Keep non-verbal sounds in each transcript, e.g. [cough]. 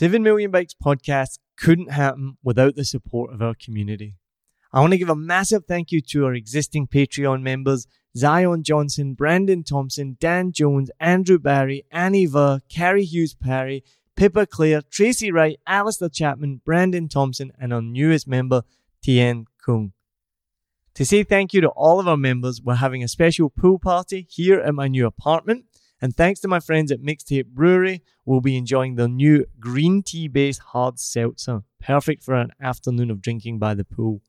7 Million Bikes podcast couldn't happen without the support of our community. I want to give a massive thank you to our existing Patreon members Zion Johnson, Brandon Thompson, Dan Jones, Andrew Barry, Annie Ver, Carrie Hughes Parry, Pippa Clare, Tracy Wright, Alistair Chapman, Brandon Thompson, and our newest member, Tien Kung. To say thank you to all of our members, we're having a special pool party here at my new apartment. And thanks to my friends at Mixtape Brewery, we'll be enjoying the new green tea based hard seltzer, perfect for an afternoon of drinking by the pool.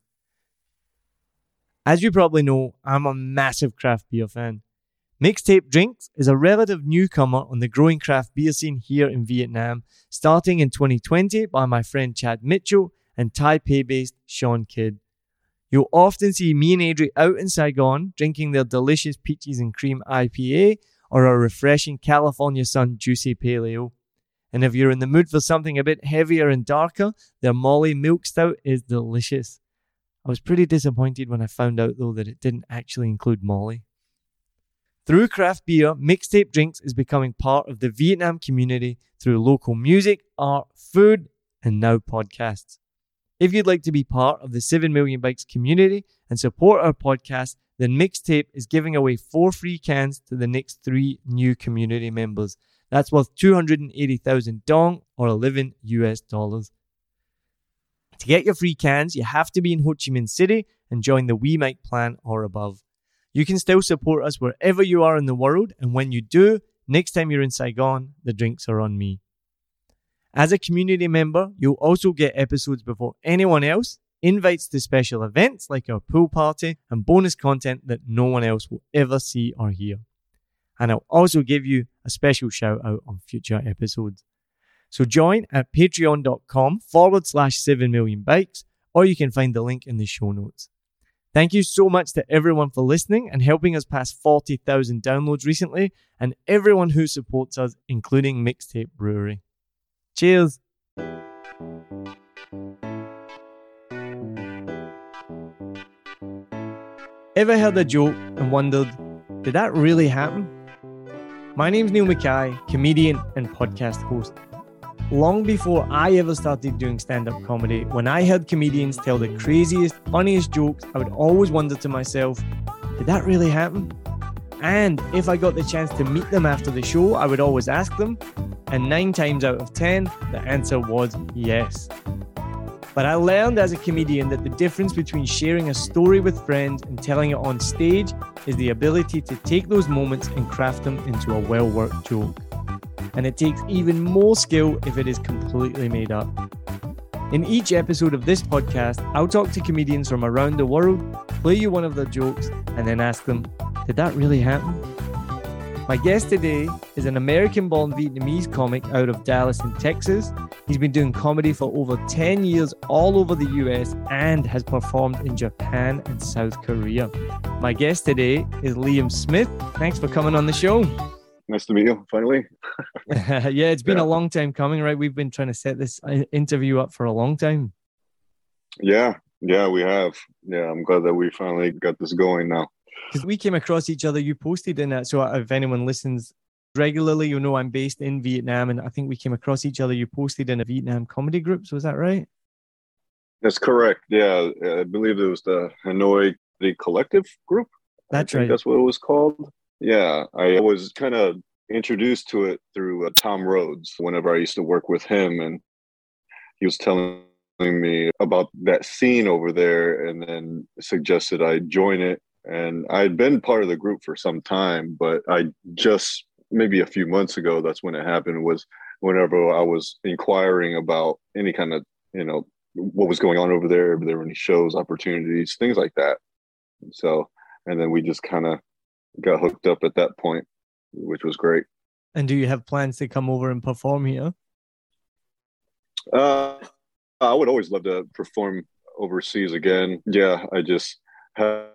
As you probably know, I'm a massive craft beer fan. Mixtape Drinks is a relative newcomer on the growing craft beer scene here in Vietnam, starting in 2020 by my friend Chad Mitchell and Taipei based Sean Kidd. You'll often see me and Adri out in Saigon drinking their delicious peaches and cream IPA or a refreshing California Sun Juicy Pale Ale. And if you're in the mood for something a bit heavier and darker, their Molly Milk Stout is delicious. I was pretty disappointed when I found out, though, that it didn't actually include Molly. Through craft beer, Mixtape Drinks is becoming part of the Vietnam community through local music, art, food, and now podcasts. If you'd like to be part of the 7 Million Bikes community and support our podcast, then Mixtape is giving away four free cans to the next three new community members. That's worth 280,000 dong or 11 US dollars. To get your free cans, you have to be in Ho Chi Minh City and join the We Mic plan or above. You can still support us wherever you are in the world, and when you do, next time you're in Saigon, the drinks are on me. As a community member, you'll also get episodes before anyone else, invites to special events like our pool party, and bonus content that no one else will ever see or hear. And I'll also give you a special shout out on future episodes. So join at patreon.com forward slash 7 million bikes, or you can find the link in the show notes. Thank you so much to everyone for listening and helping us pass 40,000 downloads recently, and everyone who supports us, including Mixtape Brewery. Cheers! Ever heard a joke and wondered, did that really happen? My name's Niall Mackay, comedian and podcast host long before I ever started doing stand up comedy, when I heard comedians tell the craziest, funniest jokes, I would always wonder to myself, did that really happen? And if I got the chance to meet them after the show, I would always ask them. And nine times out of 10, the answer was yes. But I learned as a comedian that the difference between sharing a story with friends and telling it on stage is the ability to take those moments and craft them into a well worked joke and it takes even more skill if it is completely made up. In each episode of this podcast, I'll talk to comedians from around the world, play you one of their jokes, and then ask them, Did that really happen? My guest today is an American born Vietnamese comic out of Dallas in Texas. He's been doing comedy for over 10 years all over the US and has performed in Japan and South Korea. My guest today is Liem Smith. Thanks for coming on the show. Nice to meet you finally. [laughs] yeah, it's been yeah. a long time coming, right? We've been trying to set this uh, interview up for a long time. Yeah, yeah, we have. Yeah, I'm glad that we finally got this going now. Because we came across each other, you posted in that. So if anyone listens regularly, you know I'm based in Vietnam, and I think we came across each other. You posted in a Vietnam comedy group. So was that right? That's correct. Yeah, I believe it was the Hanoi the Collective group. That's right. That's what it was called. Yeah, I was kind of introduced to it through uh, Tom Rhodes whenever I used to work with him, and he was telling me about that scene over there, and then suggested I join it. And I'd been part of the group for some time, but I just maybe a few months ago that's when it happened. Was whenever I was inquiring about any kind of you know what was going on over there, if there were any shows, opportunities, things like that. So, and then we just kind of got hooked up at that point, which was great. And do you have plans to come over and perform here? Uh, I would always love to perform overseas again. Yeah, I just have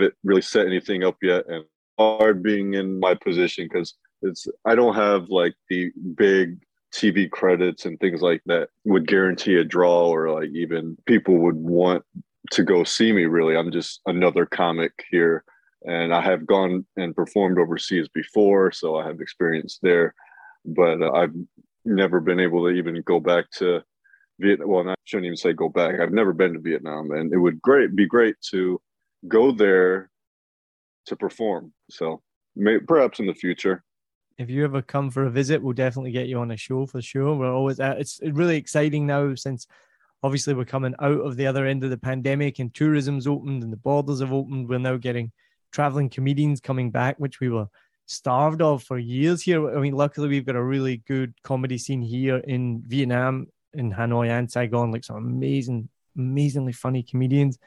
it really set anything up yet, and hard being in my position because it's I don't have like the big TV credits and things like that would guarantee a draw or like even people would want to go see me. Really, I'm just another comic here and I have gone and performed overseas before, so I have experience there. But I've never been able to even go back to Vietnam. Well, I shouldn't even say go back. I've never been to Vietnam, and it would great be great to go there to perform. So may, perhaps in the future. If you ever come for a visit, we'll definitely get you on a show for sure. We're always uh, it's really exciting now since obviously we're coming out of the other end of the pandemic and tourism's opened and the borders have opened. We're now getting traveling comedians coming back, which we were starved of for years here. I mean, luckily we've got a really good comedy scene here in Vietnam, in Hanoi and Saigon, like some amazing, amazingly funny comedians.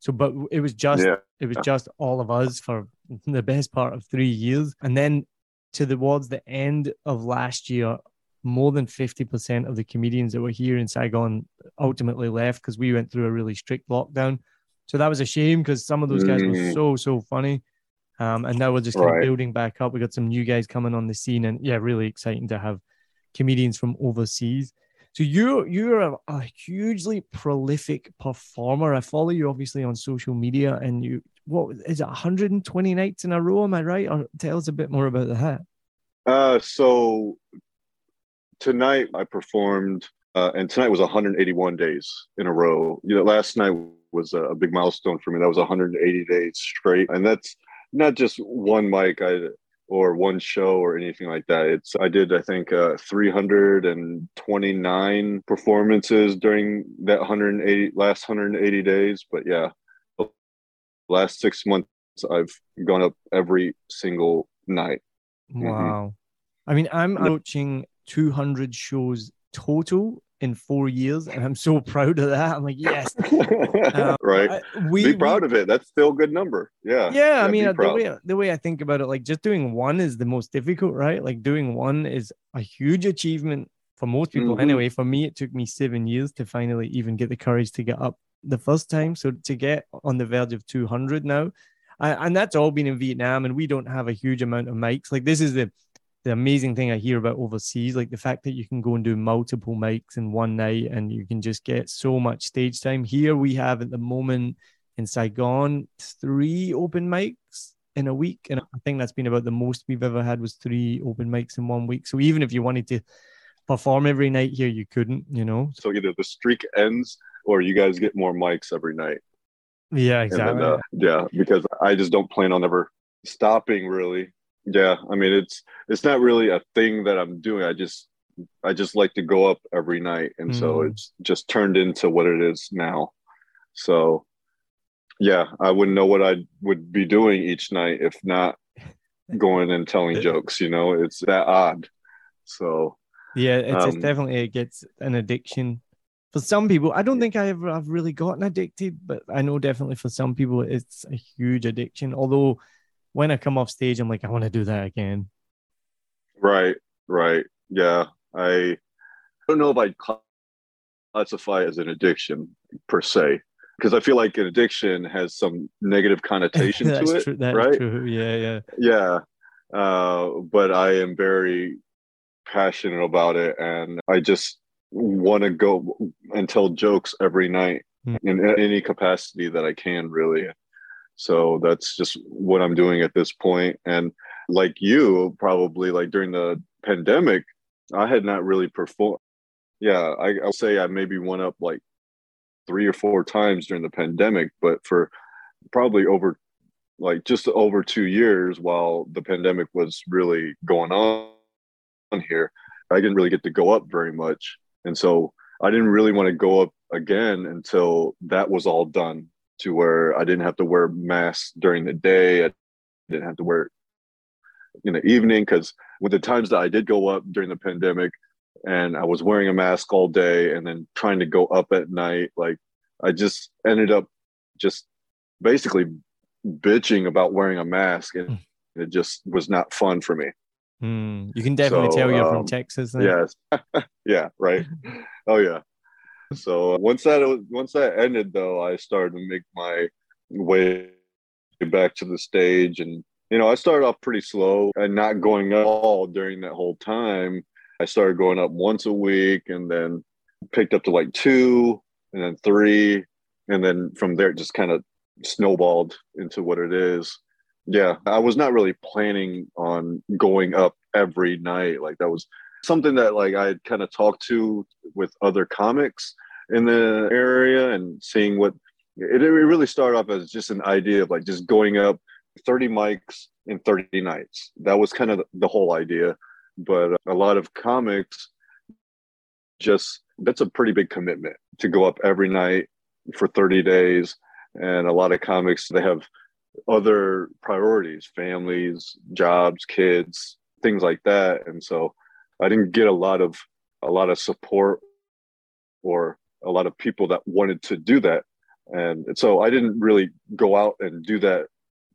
So, but it was just yeah. it was just all of us for [laughs] the best part of three years, and then to towards the end of last year, more than fifty percent of the comedians that were here in Saigon ultimately left because we went through a really strict lockdown. So that was a shame because some of those guys mm. were so so funny. Um, and now we're just kind right. of building back up. We got some new guys coming on the scene, and yeah, really exciting to have comedians from overseas. So you're you're a, a, hugely prolific performer. I follow you obviously on social media, and you what is it 120 nights in a row? Am I right? Or tell us a bit more about that. Uh, so tonight I performed, uh, and tonight was 181 days in a row. You know, last night was a big milestone for me. That was 180 days straight, and that's not just one mic. I or one show or anything like that. It's I did I think uh, 329 performances during that 180 last 180 days. But yeah, last six months I've gone up every single night. Wow, mm-hmm. I mean I'm approaching 200 shows total in four years, and I'm so [laughs] proud of that. I'm like, yes, um, [laughs] right. I, we be proud we, of it. That's still a good number. Yeah, yeah. yeah I mean, the way the way I think about it, like just doing one is the most difficult, right? Like doing one is a huge achievement for most people. Mm-hmm. Anyway, for me, it took me seven years to finally even get the courage to get up the first time. So to get on the verge of 200 now, I, and that's all been in Vietnam, and we don't have a huge amount of mics. Like this is the the amazing thing I hear about overseas, like the fact that you can go and do multiple mics in one night and you can just get so much stage time. Here we have at the moment in Saigon three open mics in a week, and I think that's been about the most we've ever had was three open mics in one week. So even if you wanted to perform every night here, you couldn't, you know. So either the streak ends or you guys get more mics every night. Yeah, exactly. Then, uh, yeah, because I just don't plan on ever stopping really yeah i mean it's it's not really a thing that i'm doing. I just i just like to go up every night. And mm. so it's just turned into what it is now. So yeah i wouldn't know what i would be doing each night if not going and telling [laughs] jokes you know? It's that odd. So yeah it's, um, it's definitely it gets an addiction. For some people i don't think i ever i've really gotten addicted but i know definitely for some people it's a huge addiction. Although when I come off stage, I'm like, I want to do that again. Right, right. Yeah. I don't know if I'd classify as an addiction per se, because I feel like an addiction has some negative connotation [laughs] to it. True, that's right? true. Yeah, yeah. Yeah. Uh, but I am very passionate about it and I just want to go and tell jokes every night mm. in any capacity that I can, really. So that's just what I'm doing at this point. And like you, probably like during the pandemic, I had not really performed. Yeah, I, I'll say I maybe went up like three or four times during the pandemic, but for probably over like just over two years while the pandemic was really going on here, I didn't really get to go up very much. And so I didn't really want to go up again until that was all done to where I didn't have to wear masks during the day. I didn't have to wear in the evening because with the times that I did go up during the pandemic and I was wearing a mask all day and then trying to go up at night, like I just ended up just basically bitching about wearing a mask and mm. it just was not fun for me. Mm, you can definitely so, tell you're um, from Texas. Then. Yes. [laughs] yeah. Right. [laughs] oh yeah so once that once that ended though i started to make my way back to the stage. And you know i started off pretty slow and not going at all during that whole time. I started going up once a week and then picked up to like two and then three. And then from there it just kind of snowballed into what it is. Yeah i was not really planning on going up every night. Like that was something that like I kind of talked to with other comics in the area and seeing what it, it really started off as just an idea of like just going up 30 mics in 30 nights. That was kind of the whole idea. But uh, a lot of comics just that's a pretty big commitment to go up every night for 30 days. And a lot of comics, they have other priorities, families, jobs, kids, things like that. And so I didn't get a lot of a lot of support or a lot of people that wanted to do that. And so I didn't really go out and do that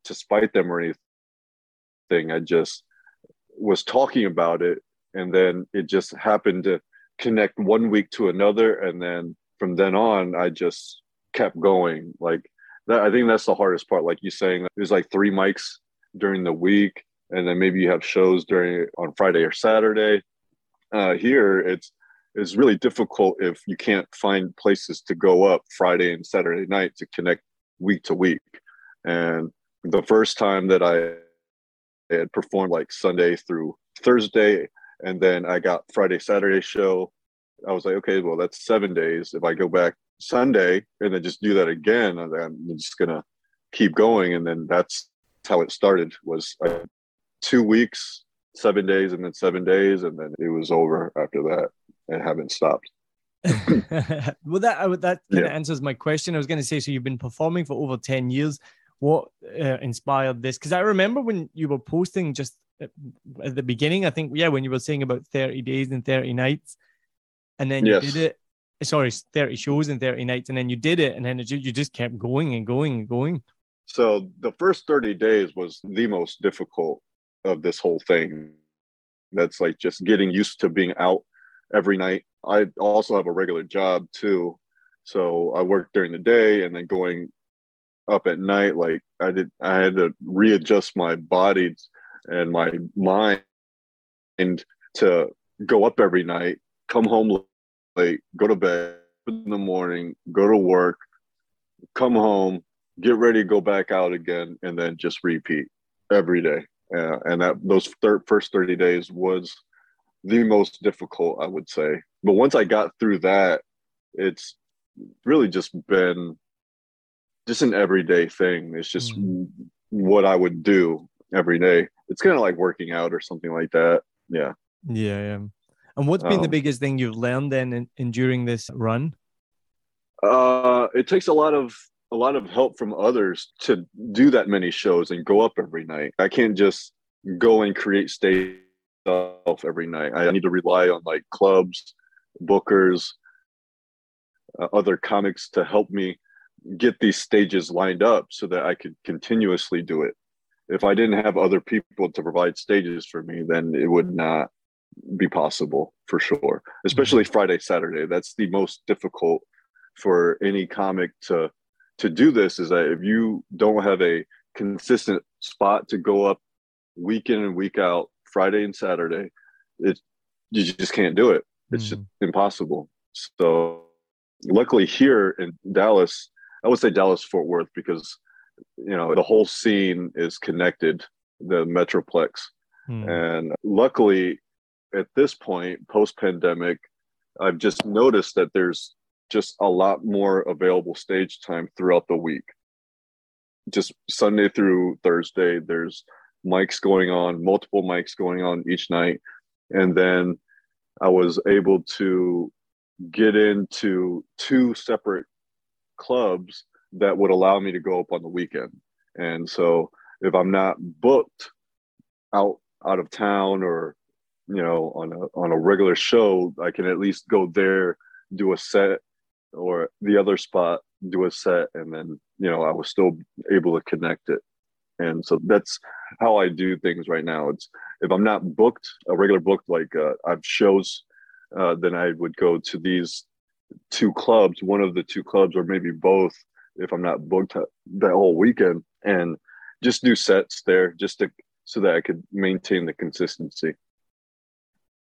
to spite them or anything. I just was talking about it and then it just happened to connect one week to another and then from then on i just kept going like that i think that's the hardest part like you saying there's like three mics during the week and then maybe you have shows during on friday or saturday uh, here it's it's really difficult if you can't find places to go up friday and saturday night to connect week to week and the first time that i had performed like sunday through thursday and then I got Friday, Saturday show. I was like, okay, well, that's seven days. If I go back Sunday and then just do that again, I'm just gonna keep going. And then that's how it started. Was uh, two weeks, seven days, and then seven days, and then it was over after that, and haven't stopped. [laughs] well, that that kind of answers my question. I was going to say, so you've been performing for over ten years. What uh, inspired this? Because I remember when you were posting just at the beginning. I think yeah, when you were saying about thirty days and thirty nights, and then yes. you did it. Sorry, thirty shows and thirty nights, and then you did it, and then it, you just kept going and going and going. So the first thirty days was the most difficult of this whole thing. That's like just getting used to being out every night. I also have a regular job too. So I work during the day and then going up at night. Like I did, I had to readjust my body and my mind and to go up every night, come home late, go to bed in the morning, go to work, come home, get ready to go back out again, and then just repeat every day. Uh, and that those thir- first 30 days was the most difficult, I would say. But once I got through that, it's really just been just an everyday thing. It's just mm. what I would do every day. It's kind of like working out or something like that. Yeah. Yeah. yeah. And what's been um, the biggest thing you've learned then in, in during this run? Uh, it takes a lot of a lot of help from others to do that many shows and go up every night. I can't just go and create stage stuff every night. I need to rely on like clubs, bookers, uh, other comics to help me get these stages lined up so that I could continuously do it if I didn't have other people to provide stages for me, then it would not be possible for sure. Especially mm-hmm. Friday, Saturday. That's the most difficult for any comic to to do this is that if you don't have a consistent spot to go up week in and week out, Friday and Saturday, it you just can't do it. It's mm. just impossible. So luckily here in Dallas, I would say Dallas Fort Worth because you know the whole scene is connected the metroplex hmm. and luckily at this point post pandemic i've just noticed that there's just a lot more available stage time throughout the week just sunday through thursday there's mics going on multiple mics going on each night and then i was able to get into two separate clubs that would allow me to go up on the weekend. And so if I'm not booked out out of town or you know on a on a regular show, I can at least go there, do a set, or the other spot do a set, and then you know I was still able to connect it. And so that's how I do things right now. It's if I'm not booked, a regular booked like uh, I've shows, uh, then I would go to these two clubs, one of the two clubs, or maybe both, if I'm not booked that whole weekend and just do sets there just to so that I could maintain the consistency.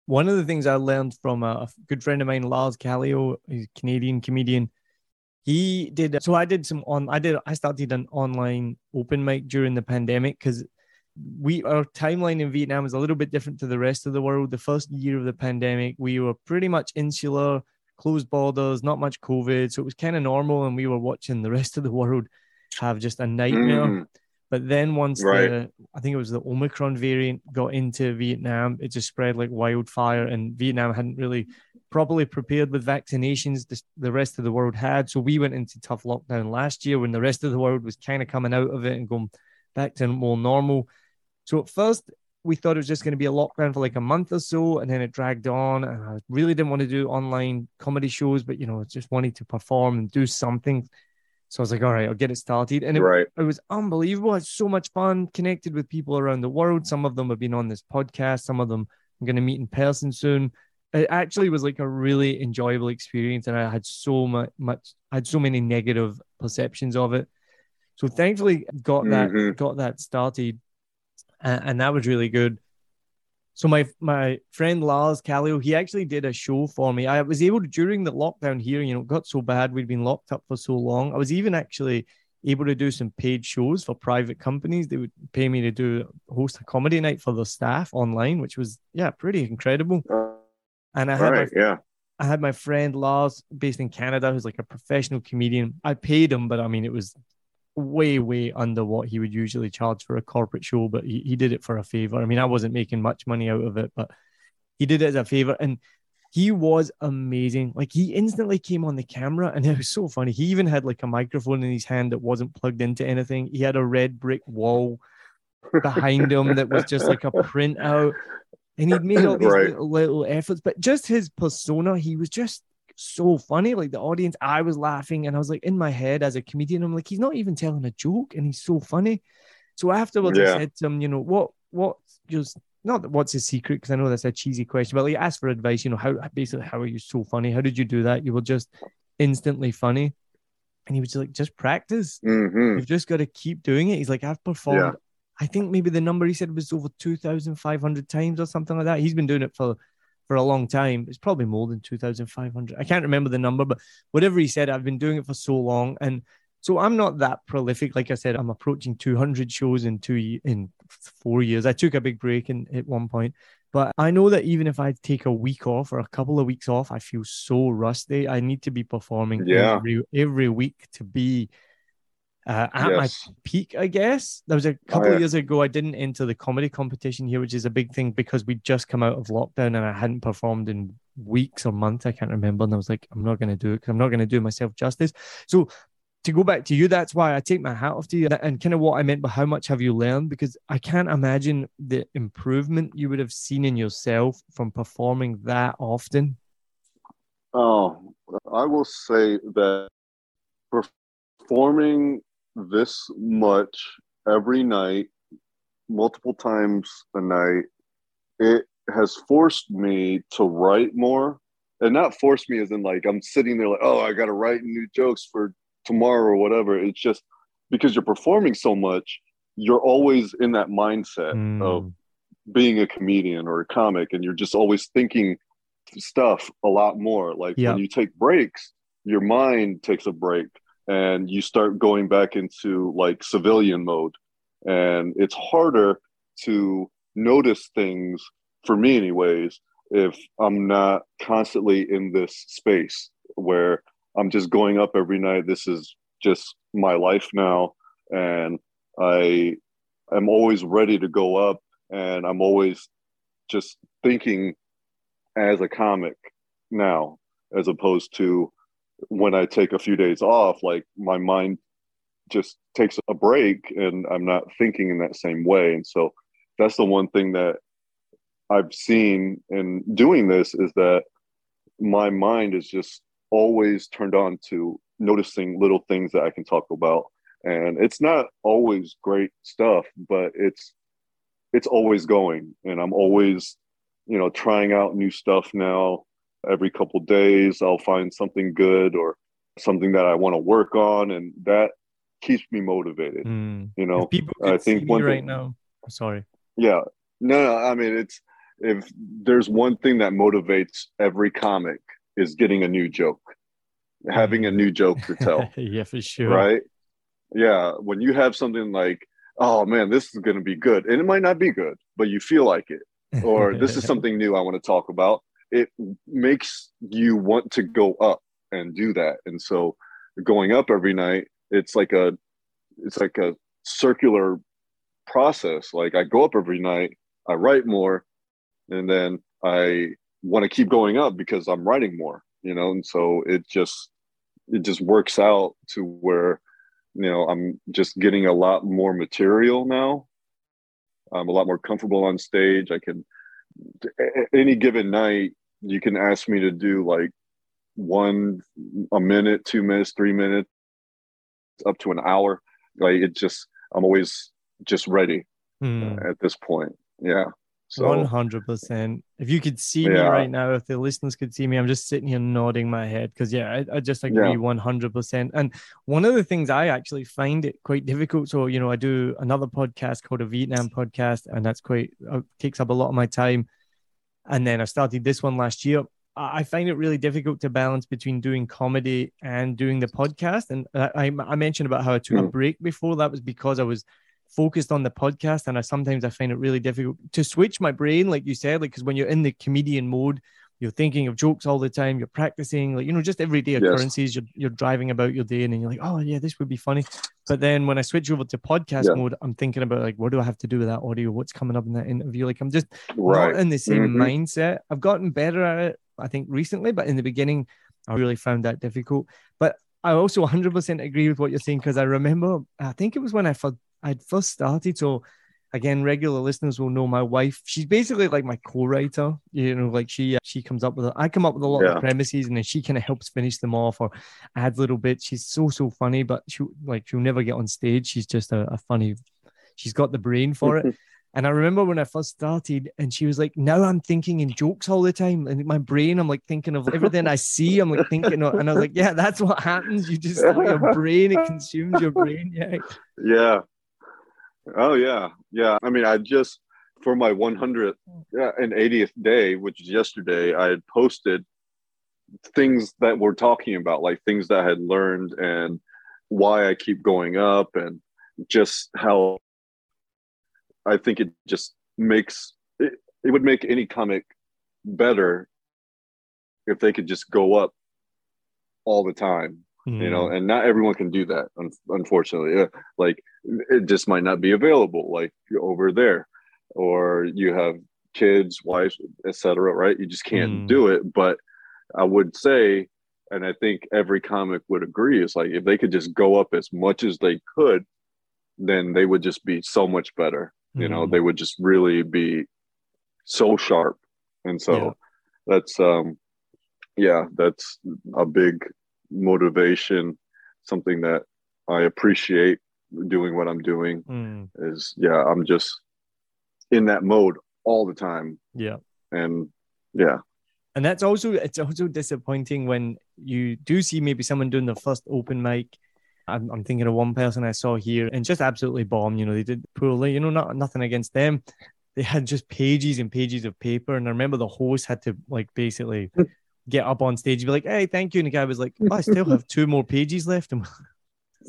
One of the things I learned from a good friend of mine, Lars Callieou, he's a Canadian comedian. He did so I did some on I did I started an online open mic during the pandemic because we our timeline in Vietnam is a little bit different to the rest of the world. The first year of the pandemic, we were pretty much insular, closed borders, not much COVID, so it was kind of normal, and we were watching the rest of the world have just a nightmare. Mm. But then once right. the, I think it was the Omicron variant got into Vietnam, it just spread like wildfire, and Vietnam hadn't really properly prepared with vaccinations. The, the rest of the world had, so we went into tough lockdown last year when the rest of the world was kind of coming out of it and going back to more normal. So at first we thought it was just going to be a lockdown for like a month or so, and then it dragged on. And I really didn't want to do online comedy shows, but you know, just wanted to perform and do something. So I was like, all right, I'll get it started. And it, right. it was unbelievable. It's so much fun, connected with people around the world. Some of them have been on this podcast, some of them I'm going to meet in person soon. It actually was like a really enjoyable experience. And I had so much, much I had so many negative perceptions of it. So thankfully got that mm-hmm. got that started. And, and that was really good. So my my friend Lars Callieou, he actually did a show for me. I was able to during the lockdown here, you know, got so bad we'd been locked up for so long. I was even actually able to do some paid shows for private companies. They would pay me to do host a comedy night for the staff online, which was yeah, pretty incredible. And I had right, my, yeah. I had my friend Lars based in Canada who's like a professional comedian. I paid him, but I mean it was way, way under what he would usually charge for a corporate show, but he, he did it for a favor. I mean, I wasn't making much money out of it, but he did it as a favor. And he was amazing. Like he instantly came on the camera and [laughs] it was so funny. He even had like a microphone in his hand that wasn't plugged into anything. He had a red brick wall behind him that was just like a [laughs] printout. And he'd made all these right. little, little efforts, but just his persona, he was just so funny. Like the audience, I was laughing and I was like in my head as a comedian, I'm like, he's not even telling a joke and he's so funny. So afterwards, yeah. I said to him, you know, what, what just not what's his secret because I know that's a cheesy question, but like ask for advice. You know, how basically how are you so funny? How did you do that? You were just instantly funny, and he was like, just practice. Mm-hmm. You've just got to keep doing it. He's like, I've performed. Yeah. I think maybe the number he said was over two thousand five hundred times or something like that. He's been doing it for for a long time. It's probably more than 2,500. I can't remember the number, but whatever he said, I've been doing it for so long. And so I'm not that prolific. Like I said, I'm approaching 200 shows in two in four years. I took a big break in at one point, but I know that even if I take a week off or a couple of weeks off, I feel so rusty. I need to be performing yeah. every every week to be uh, at yes. my peak, I guess. There was a couple oh, yeah. of years ago, I didn't enter the comedy competition here, which is a big thing because we'd just come out of lockdown and I hadn't performed in weeks or months. I can't remember. And I was like, I'm not going to do it because I'm not going to do myself justice. So to go back to you, that's why I take my hat off to you and kind of what I meant by how much have you learned because I can't imagine the improvement you would have seen in yourself from performing that often. Oh, I will say that performing this much every night, multiple times a night, it has forced me to write more. And not forced me as in like I'm sitting there like, oh, I gotta write new jokes for tomorrow or whatever. It's just because you're performing so much, you're always in that mindset mm. of being a comedian or a comic, and you're just always thinking stuff a lot more. Like yep. when you take breaks, your mind takes a break and you start going back into like civilian mode. And it's harder to notice things for me anyways if i'm not constantly in this space where i'm just going up every night this is just my life now and i am always ready to go up and i'm always just thinking as a comic now as opposed to when I take a few days off, like my mind just takes a break and I'm not thinking in that same way. And so that's the one thing that I've seen in doing this is that my mind is just always turned on to noticing little things that I can talk about. And it's not always great stuff, but it's it's always going and I'm always, you know, trying out new stuff now every couple days i'll find something good or something that i want to work on and that keeps me motivated mm. you know people i think one right thing, now sorry yeah no, no i mean it's if there's one thing that motivates every comic is getting a new joke having a new joke to tell [laughs] yeah for sure right yeah when you have something like oh man, this is going to be good. And it might not be good, but you feel like it. Or this is [laughs] something new I want to talk about. It makes you want to go up and do that. And so going up every night, it's like a it's like a circular process. Like I go up every night, I write more, and then I want to keep going up because I'm writing more, you know, and so it just it just works out to where you know I'm just getting a lot more material now. I'm a lot more comfortable on stage. I can any given night you can ask me to do like one a minute, two minutes, three minutes, up to an hour. Like it just I'm always just ready hmm. at this point. Yeah. So 100%. If you could see yeah. me right now, if the listeners could see me, I'm just sitting here nodding my head because, yeah, I, I, just agree yeah. 100%. And one of the things I actually find it quite difficult. So, you know, I do another podcast called a Vietnam podcast, and that's quite, uh, takes up a lot of my time. And then I started this one last year. I find it really difficult to balance between doing comedy and doing the podcast. And I, I mentioned about how I took a hmm. break before. That was because I was focused on the podcast and I sometimes I find it really difficult to switch my brain like you said like because when you're in the comedian mode you're thinking of jokes all the time you're practicing like you know just everyday occurrences yes. you're, you're driving about your day and then you're like oh yeah this would be funny but then when I switch over to podcast yeah. mode I'm thinking about like what do I have to do with that audio what's coming up in that interview like I'm just right. not in the same mm-hmm. mindset I've gotten better at it I think recently but in the beginning I really found that difficult but I also 100% agree with what you're saying because I remember, I think it was when I first I'd first started. So again, regular listeners will know my wife. She's basically like my co-writer. You know, like she she comes up with. it. I come up with a lot yeah. of premises, and then she kind of helps finish them off or adds little bits. She's so so funny, but she like she'll never get on stage. She's just a, a funny. She's got the brain for it. [laughs] And I remember when I first started, and she was like, "Now I'm thinking in jokes all the time, and my brain, I'm like thinking of everything I see. I'm like thinking, of, and I was like, yeah, that's what happens. You just your [laughs] brain, it consumes your brain. Yeah, yeah, Oh yeah, yeah. I mean, I just for my 100th and 80th day, which is yesterday, I had posted things that we're talking about, like things that I had learned and why I keep going up, and just how I think it just makes it, it would make any comic better if they could just go up all the time mm. you know hmm. and not everyone can do that unfortunately like it just might not be available like over there or you have kids wives etc right you just can't mm. do it but i would say and i think every comic would agree is like if they could just go up as much as they could then they would just be so much better mm. you know hmm. they would just really be so sharp and so yeah. that's um yeah that's a big motivation, something that I appreciate doing what I'm doing mm. is yeah, I'm just in that mode all the time. Yeah. And yeah. And that's also it's also disappointing when you do see maybe someone doing the first open mic. I'm, I'm thinking of one person I saw here and just absolutely bomb. You know, they did poorly. You know, not nothing against them. They had just pages and pages of paper, and I remember the host had to like basically [laughs] get up on stage and be like, "Hey, thank you," and the guy was like, oh, "I still have two more pages left." [laughs] And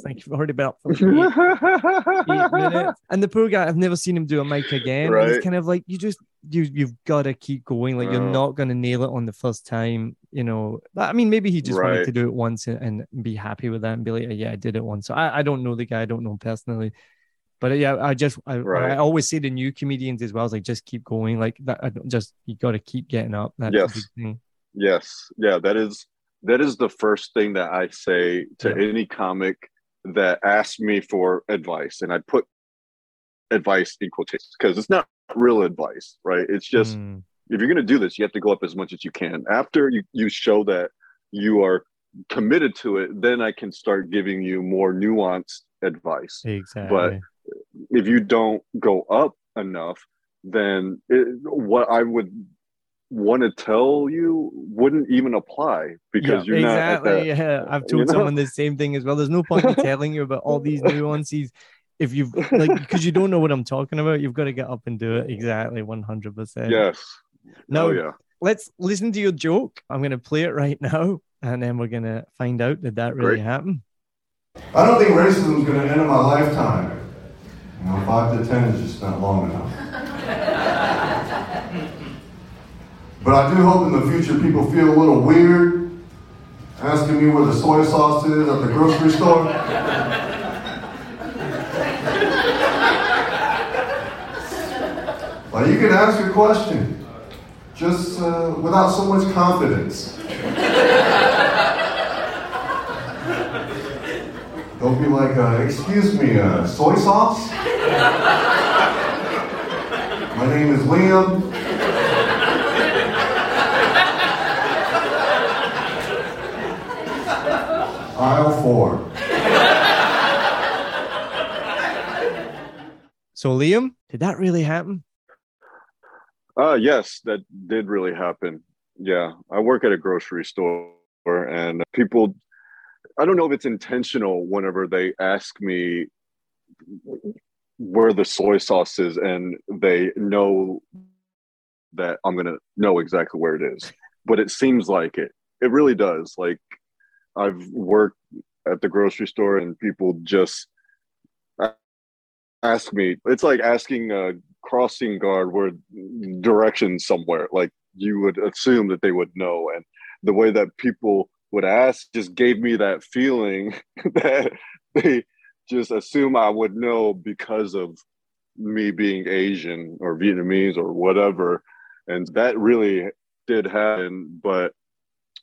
like you've already been up for eight, [laughs] eight minutes. And the poor guy, I've never seen him do a mic again. Right. He's kind of like, you just you you've got to keep going. Like you're not going to nail it on the first time. You know, I mean, maybe he just right. wanted to do it once and, and, be happy with that and be like, oh, yeah, I did it once. So I, I don't know the guy. I don't know him personally. But yeah, I just I, right. I always say to new comedians as well, is like just keep going. Like that, I don't just you got to keep getting up. That's yes. Yes. Yeah, that is that is the first thing that I say to yeah. any comic that asks me for advice. And I put advice in quotations because it's not real advice, right? It's just mm. if you're gonna do this, you have to go up as much as you can. After you, you show that you are committed to it, then I can start giving you more nuanced advice. Exactly. But if you don't go up enough, then it, what I would want to tell you wouldn't even apply because yeah, you're exactly, not exactly. Yeah, I've told someone know? the same thing as well. There's no point in [laughs] telling you about all these nuances if you've like because you don't know what I'm talking about. You've got to get up and do it exactly 100. percent Yes. No. Oh, yeah. Let's listen to your joke. I'm going to play it right now, and then we're going to find out did that really Great. happen. I don't think racism is going to end in my lifetime. You know, five to ten is just not long enough. But I do hope in the future people feel a little weird asking me where the soy sauce is at the grocery store. Well, you can ask a question, just uh, without so much confidence. Don't be like, uh, excuse me, uh, soy sauce? My name is Liem. Aisle four. So, Liem, did that really happen? Uh, yes, that did really happen. Yeah, I work at a grocery store, and people, I don't know if it's intentional whenever they ask me where the soy sauce is, and they know that I'm going to know exactly where it is. But it seems like it. It really does. Like, I've worked at the grocery store, and people just ask me. It's like asking a crossing guard where directions somewhere. Like you would assume that they would know, and the way that people would ask just gave me that feeling [laughs] that they just assume I would know because of me being Asian or Vietnamese or whatever. And that really did happen, but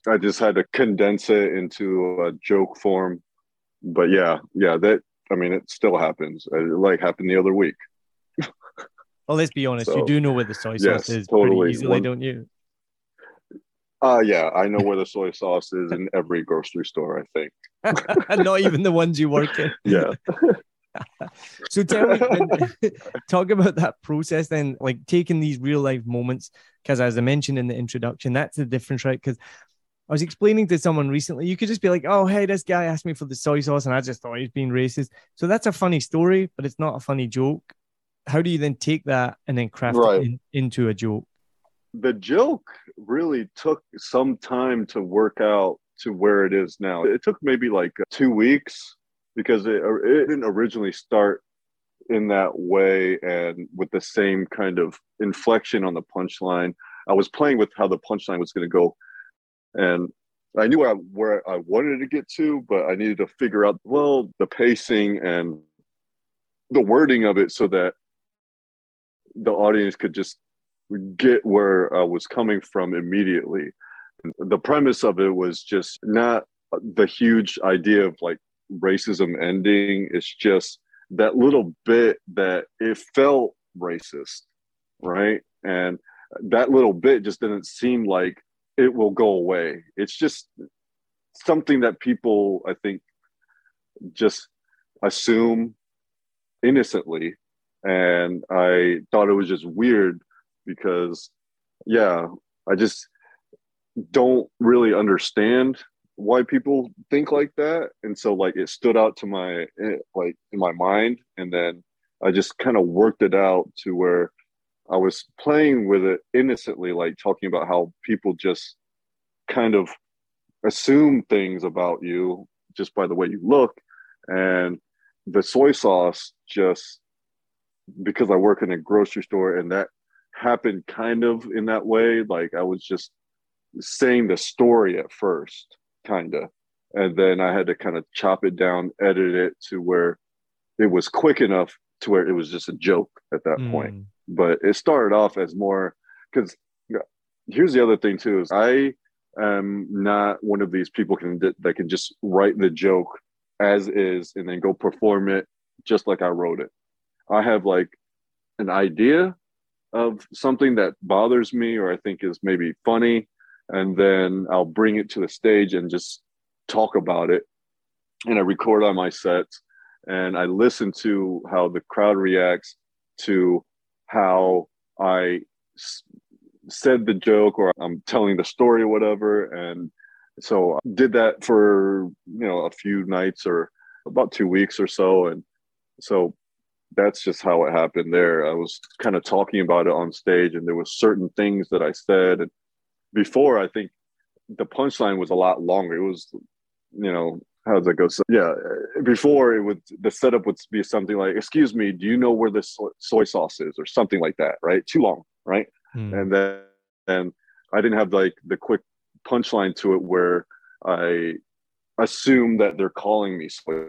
I just had to condense it into a joke form. But yeah, yeah, that I mean, it still happens. It like happened the other week. well, let's be honest. So, you do know where the soy sauce yes, is totally. pretty easily, One, don't you? Uh yeah, I know where the soy sauce is in every grocery store. I think. And [laughs] not even the ones you work in. Yeah. [laughs] so tell me, [laughs] talk about that process then, like taking these real life moments. Because as I mentioned in the introduction, that's the difference, right? Because I was explaining to someone recently, you could just be like, oh, hey, this guy asked me for the soy sauce and I just thought he's being racist. So that's a funny story, but it's not a funny joke. How do you then take that and then craft right. it in, into a joke? The joke really took some time to work out to where it is now. It took maybe like two weeks because it, it didn't originally start in that way and with the same kind of inflection on the punchline. I was playing with how the punchline was going to go and I knew where I wanted to get to, but I needed to figure out well the pacing and the wording of it so that the audience could just get where I was coming from immediately. The premise of it was just not the huge idea of like racism ending. It's just that little bit that it felt racist, right? And that little bit just didn't seem like it will go away. It's just something that people, I think, just assume innocently. And I thought it was just weird because, yeah, I just don't really understand why people think like that. And so, like, it stood out to my, eh, like, in my mind. And then I just kind of worked it out to where I was playing with it innocently, like talking about how people just kind of assume things about you just by the way you look. And the soy sauce just because I work in a grocery store and that happened kind of in that way. Like I was just saying the story at first, kind of. And then I had to kind of chop it down, edit it to where it was quick enough to where it was just a joke at that mm. point but it started off as more because here's the other thing too is I am not one of these people can that can just write the joke as is and then go perform it just like I wrote it. I have like an idea of something that bothers me or I think is maybe funny, and then I'll bring it to the stage and just talk about it. And I record on my sets and I listen to how the crowd reacts to how I s- said the joke or I'm telling the story or whatever. And so I did that for, you know, a few nights or about two weeks or so. And so that's just how it happened there. I was kind of talking about it on stage and there was certain things that I said. And before I think the punchline was a lot longer. It was, you know, how does that go? So yeah, before it would the setup would be something like, "Excuse me, do you know where this soy sauce is?" or something like that, right? Too long, right? Hmm. And then and I didn't have like the quick punchline to it where I assume that they're calling me soy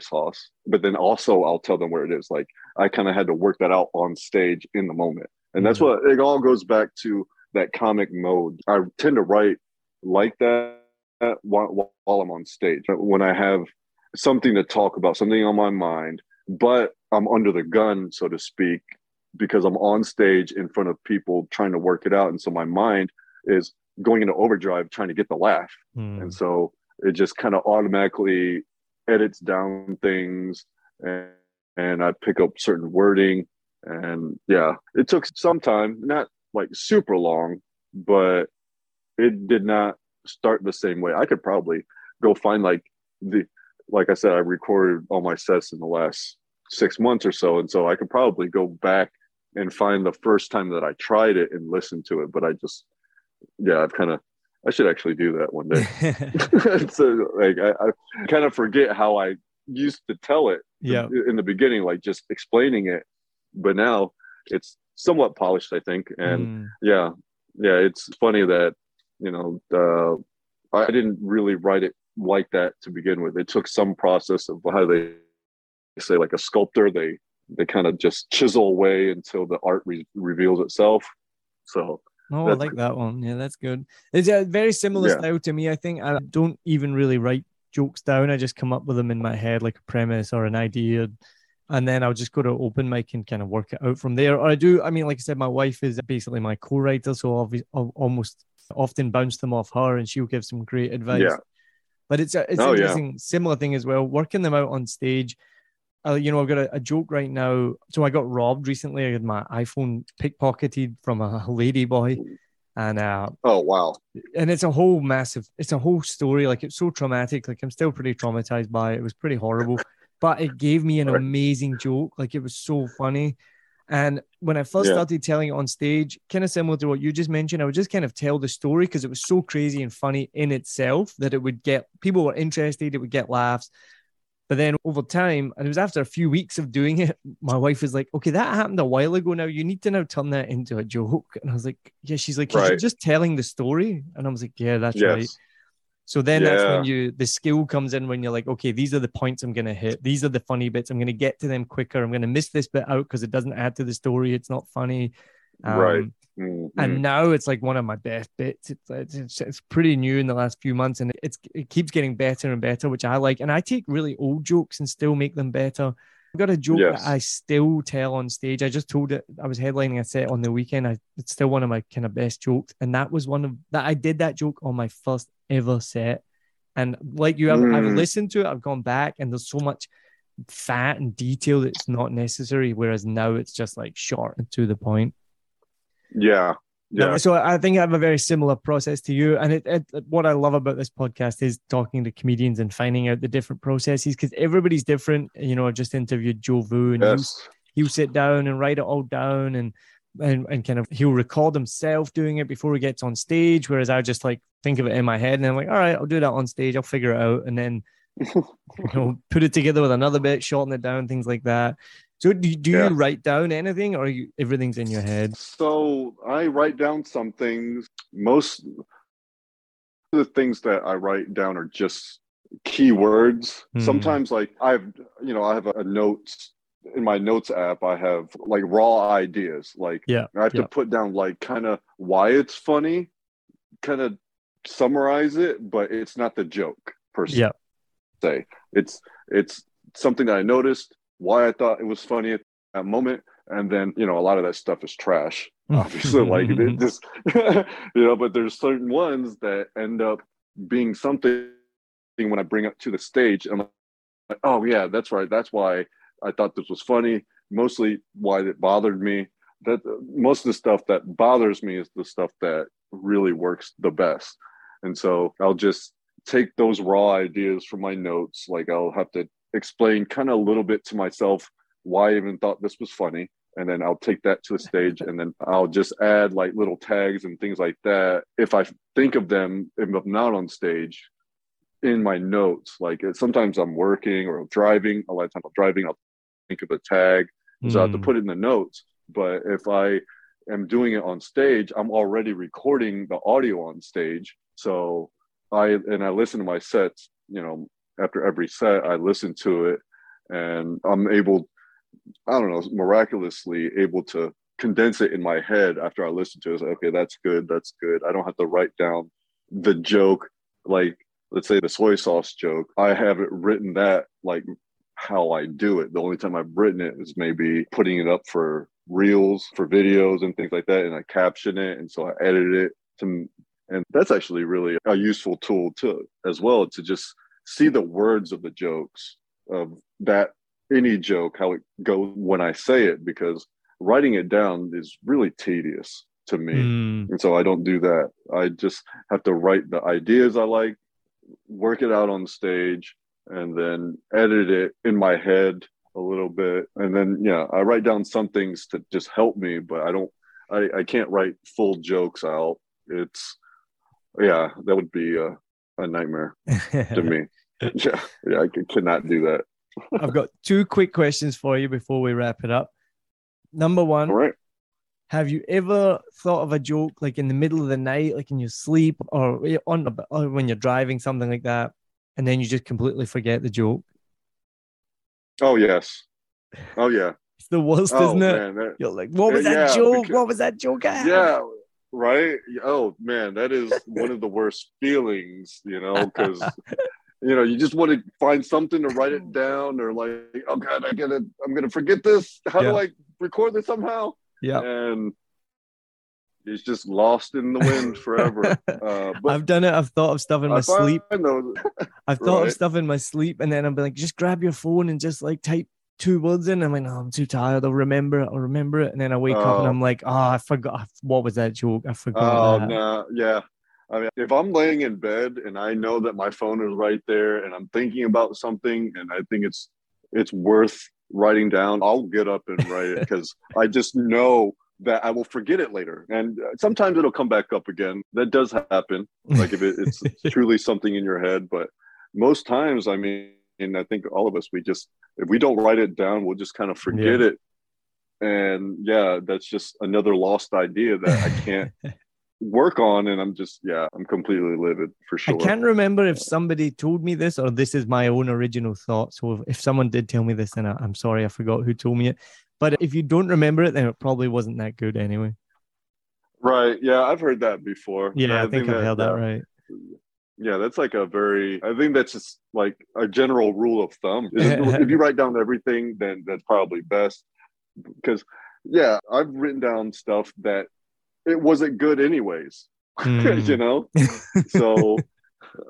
sauce, but then also I'll tell them where it is. Like I kind of had to work that out on stage in the moment, and that's hmm. what it all goes back to that comic mode. I tend to write like that while, while I'm on stage. When I have something to talk about, something on my mind, but I'm under the gun, so to speak, because I'm on stage in front of people trying to work it out. And so my mind is going into overdrive trying to get the laugh. Mm. And so it just kind of automatically edits down things and, and I pick up certain wording. And yeah, it took some time, not like super long, but it did not start the same way. I could probably go find like the like I said, I recorded all my sets in the last six months or so, and so I could probably go back and find the first time that I tried it and listen to it. But I just, yeah, I've kind of, I should actually do that one day. [laughs] [laughs] so like I, I kind of forget how I used to tell it. Yeah. In the beginning, like just explaining it, but now it's somewhat polished, I think. And mm. yeah, yeah, it's funny that you know, uh, I didn't really write it like that to begin with. It took some process of how they say, like a sculptor, they they kind of just chisel away until the art re- reveals itself. So. Oh, I like that one. Yeah, that's good. It's a very similar yeah. style to me. I think I don't even really write jokes down. I just come up with them in my head, like a premise or an idea, and then I'll just go to open mic and kind of work it out from there. Or I do. I mean, like I said, my wife is basically my co-writer, so I'll almost often bounce them off her and she'll give some great advice. Yeah. But it's a, it's oh, interesting, yeah. similar thing as well, working them out on stage. Uh, you know, I've got a, a, joke right now. So I got robbed recently. I had my iPhone pickpocketed from a [laughs] lady boy. And uh, oh wow. And it's a whole massive, it's a whole story. Like it's so traumatic. Like I'm still pretty traumatized by it. It was pretty horrible. [laughs] but it gave me an amazing joke. Like it was so funny. And when I first yeah. started telling it on stage, kind of similar to what you just mentioned, I would just kind of tell the story because it was so crazy and funny in itself that it would get people were interested, it would get laughs. But then over time, and it was after a few weeks of doing it, my wife was like, okay, that happened a while ago now. You need to now turn that into a joke. And I was like, yeah, she's like, right. you're just telling the story. And I was like, yeah, that's yes. right. So then yeah. that's when you the skill comes in when you're like, okay, these are the points I'm gonna hit. These are the funny bits. I'm gonna get to them quicker. I'm gonna miss this bit out because it doesn't add to the story. It's not funny. Um, right. Mm-hmm. And now it's like one of my best bits. It's, it's, it's pretty new in the last few months, and it's it keeps getting better and better, which I like. And I take really old jokes and still make them better. I've got a joke yes. that I still tell on stage. I just told it I was headlining a set on the weekend. I, it's still one of my kind of best jokes, and that was one of that I did that joke on my first ever set. And like you, I've, mm. I've listened to it, I've gone back, and there's so much fat and detail that's not necessary. Whereas now it's just like short and to the point. Yeah. Yeah. So I think I have a very similar process to you. And it, it, what I love about this podcast is talking to comedians and finding out the different processes because everybody's different. You know, I just interviewed Joe Vu and yes. he'll, he'll sit down and write it all down and and, and kind of he'll record himself doing it before he gets on stage. Whereas I just like think of it in my head and I'm like, all right, I'll do that on stage. I'll figure it out. And then, [laughs] you know, put it together with another bit, shorten it down, things like that. So do, do yeah. you write down anything or you, everything's in your head? So I write down some things. Most of the things that I write down are just keywords. Hmm. Sometimes like I've, you know, I have a notes in my notes app i have like raw ideas like yeah i have yeah. to put down like kind of why it's funny kind of summarize it but it's not the joke per se yeah. it's it's something that i noticed why i thought it was funny at that moment and then you know a lot of that stuff is trash oh. obviously [laughs] like it just [laughs] you know but there's certain ones that end up being something when i bring up to the stage and I'm like oh yeah that's right that's why I thought this was funny. Mostly why it bothered me. That most of the stuff that bothers me is the stuff that really works the best. And so I'll just take those raw ideas from my notes. Like I'll have to explain kind of a little bit to myself why I even thought this was funny. And then I'll take that to the stage and then I'll just add like little tags and things like that. If I think of them, if I'm not on stage, in my notes. Like sometimes I'm working or driving. A lot of times I'm driving. I'll think of a tag, so mm. I have to hmm. put it in the notes. But if I am doing it on stage, I'm already recording the audio on stage. So I and I listen to my sets. You know, after every set, I listen to it, and I'm able. I don't know, miraculously able to condense it in my head after I listen to it. Like, okay, that's good. That's good. I don't have to write down the joke like let's say the soy sauce joke. I haven't written that like how I do it. The only time I've written it is maybe putting it up for reels, for videos and things like that, and I caption it, and so I edit it to. And that's actually really a useful tool too, as well, to just see the words of the jokes of that any joke how it goes when I say it because writing it down is really tedious to me. Mm. And so I don't do that. I just have to write the ideas I like, work it out on stage, and then edit it in my head a little bit. And then, yeah, I write down some things to just help me, but I don't, I, I can't write full jokes out. It's, yeah, that would be a, a nightmare [laughs] to me. Yeah, yeah, I could cannot do that. I've got two quick questions for you before we wrap it up. Number one, right. have you ever thought of a joke like in the middle of the night, like in your sleep or on or when you're driving, something like that, and then you just completely forget the joke? Oh yes. Oh yeah. It's the worst, oh, isn't it? Man, that, You're like, what was that joke? Because, what was that joke? Yeah, right. Oh man, that is one of the worst feelings, you know, because you know you just want to find something to write it down or like oh god i gotta i'm gonna forget this. How yeah. do i record this somehow? Yeah. And it's just lost in the wind forever. [laughs] Uh, i've done it. I've thought of stuff in my sleep. i've thought right. of stuff in my sleep and then i'm like just grab your phone and just like type two words in i'm like no i'm too tired i'll remember it i'll remember it and then i wake oh. up and oh. i'm like oh i forgot what was that joke i forgot oh no nah, yeah I mean, if I'm laying in bed and I know that my phone is right there and I'm thinking about something and I think it's it's worth writing down, I'll get up and write it [laughs] because I just know that I will forget it later. And uh, sometimes it'll come back up again. That does happen. Like if it, it's [laughs] truly something in your head, but most times, I mean, and I think all of us, we just if we don't write it down, we'll just kind of forget yeah. it. And yeah, that's just another lost idea that I [laughs] can't work on. And i'm just yeah i'm completely livid for sure. i can't remember if somebody told me this or this is my own original thought so if someone did tell me this then I, am sorry i forgot who told me it. But if you don't remember it then it probably wasn't that good anyway. Right. Yeah i've heard that before. Yeah i, I think, i've held that, that right yeah that's like a very i think that's just like a general rule of thumb. If you [laughs] write down everything then that's probably best. Because yeah i've written down stuff that it wasn't good anyways [laughs] mm. you know? [laughs] So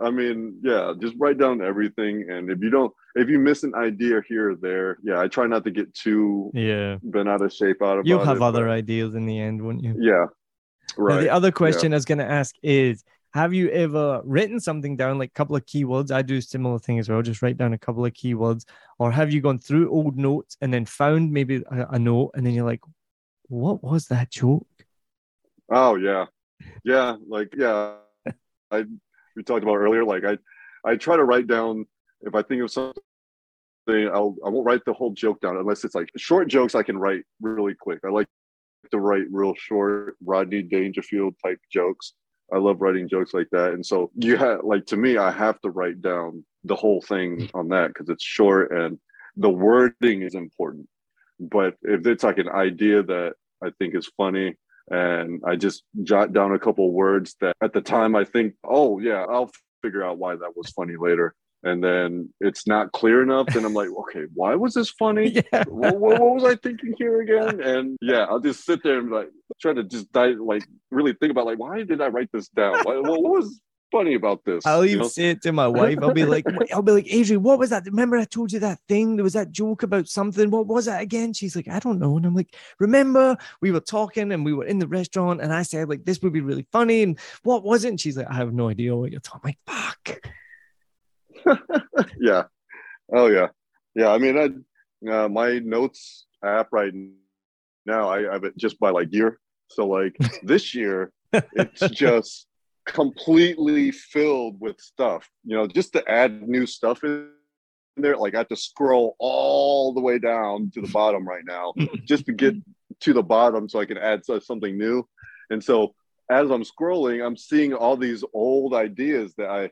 i mean yeah just write down everything and if you don't if you miss an idea here or there yeah i try not to get too yeah. been out of shape out of you'll have it, other ideas in the end wouldn't you? Yeah right now, the other question yeah. i was going to ask is have you ever written something down like a couple of keywords i do a similar thing as well just write down a couple of keywords or have you gone through old notes and then found maybe a, a note and then you're like what was that joke Oh yeah, yeah. Like yeah, I we talked about earlier. Like I, I try to write down if I think of something. I'll I won't write the whole joke down unless it's like short jokes I can write really quick. I like to write real short Rodney Dangerfield type jokes. I love writing jokes like that. And so you have like to me, I have to write down the whole thing mm. on that because it's short and the wording is important. But if it's like an idea that I think is funny and I just jot down a couple words that at the time I think, oh yeah, I'll figure out why that was funny later. And then it's not clear enough. Then I'm like, [laughs] okay, why was this funny? Yeah. What, what, what, was I thinking here again? And yeah, I'll just sit there and like try to just die, like really think about like, why did I write this down? What, what was funny about this. I'll even know? say it to my wife. I'll be like, I'll be like, Adrian, what was that? Remember I told you that thing? There was that joke about something. What was that again? She's like, I don't know. And I'm like, remember we were talking and we were in the restaurant and I said like this would be really funny. And what was it? And she's like, I have no idea what you're talking. I'm like, fuck. [laughs] yeah. Oh yeah. Yeah. I mean, I uh, my notes app right now, I have it just by like year. So like [laughs] this year, it's just completely filled with stuff. You know, just to add new stuff in there, like I have to scroll all the way down to the bottom right now [laughs] just to get to the bottom so I can add something new. And so as I'm scrolling, I'm seeing all these old ideas that I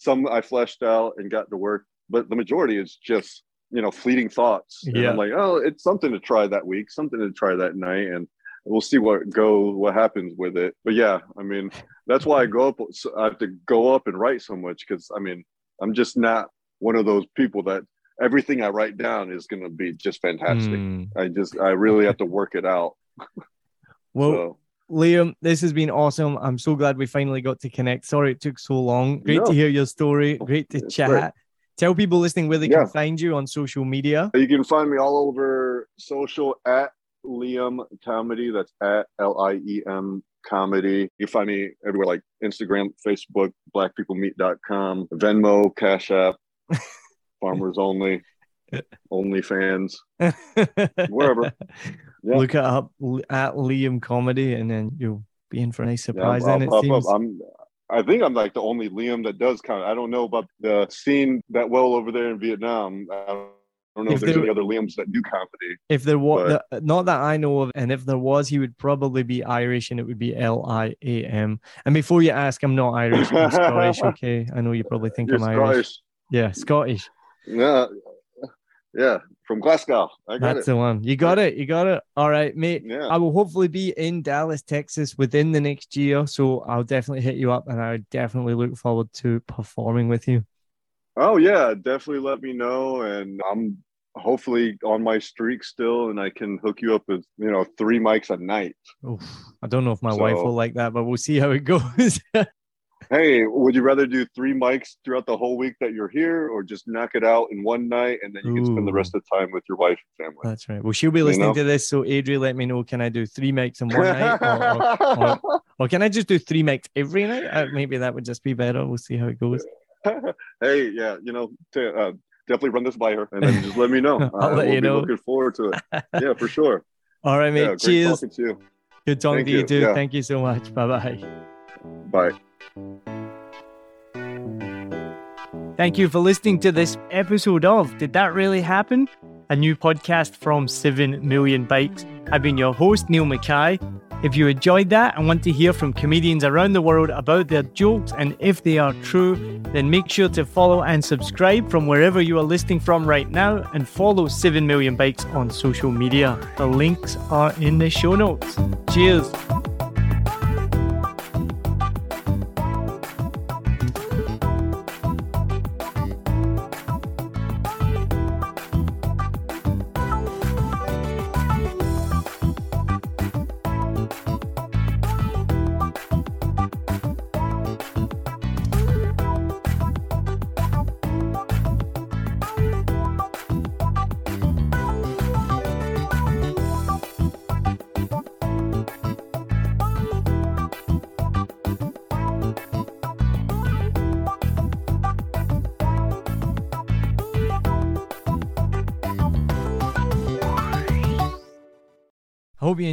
some I fleshed out and got to work, but the majority is just you know fleeting thoughts. And Yeah. I'm like, oh, it's something to try that week, something to try that night, and we'll see what go what happens with it. But yeah, I mean, that's why I go up. I have to go up and write so much because I mean, I'm just not one of those people that everything I write down is going to be just fantastic. Hmm. I just I really have to work it out. Well, So Liem, this has been awesome. I'm so glad we finally got to connect. Sorry it took so long. Great to hear your story. Great to It's chat. great. Tell people listening where they Yeah. can find you on social media. you can find me all over social at Liem Comedy. That's at L I E M Comedy. You find me everywhere like Instagram, Facebook, blackpeoplemeet.com, Venmo, Cash App, [laughs] Farmers Only, [laughs] OnlyFans, [laughs] wherever. Yeah. Look it up at Liem Comedy, and then you'll be in for a nice Yeah, surprise. I'll then it pop seems. up. I'm. I think I'm like the only Liem that does kind of. I don't know about the scene that well over there in Vietnam. I don't know If if, there's there- any other Liams that do comedy. If there was, not that I know of, and if there was, he would probably be Irish, and it would be L I A M. And before you ask, I'm not Irish. I'm [laughs] Scottish. Okay, I know you probably think You're I'm Irish. Yeah, Scottish. Yeah, yeah, from Glasgow. I got That's it. the one. You got it. You got it. All right, mate. Yeah. I will hopefully be in Dallas, Texas within the next year. So I'll definitely hit you up and I definitely look forward to performing with you. Oh yeah, definitely let me know, and I'm hopefully on my streak still, and I can hook you up with you know three mics a night. Oof. I don't know if my wife will like that, but we'll see how it [laughs] goes. Hey, would you rather do three mics throughout the whole week that you're here, or just knock it out in one night, and then you can spend the rest of the time with your wife and family? That's right. Well, she'll be You listening know? to this. So, Adri, let me know. Can I do three mics in one night? Or, or, or, [laughs] or can I just do three mics every night? Uh, maybe that would just be better. We'll see how it goes. [laughs] hey, yeah, you know, t- uh, definitely run this by her, and then just let me know. [laughs] I'll I let will you be know. Looking forward to it. Yeah, for sure. All right, mate. Yeah, Cheers. to you. Good talking Thank to you, you. too. Yeah. Thank you so much. Bye bye bye. Thank you for listening to this episode of Did That Really Happen? A new podcast from 7 Million Bikes. I've been your host, Niall Mackay. If you enjoyed that and want to hear from comedians around the world about their jokes and if they are true, then make sure to follow and subscribe from wherever you are listening from right now and follow 7 Million Bikes on social media. The links are in the show notes. Cheers.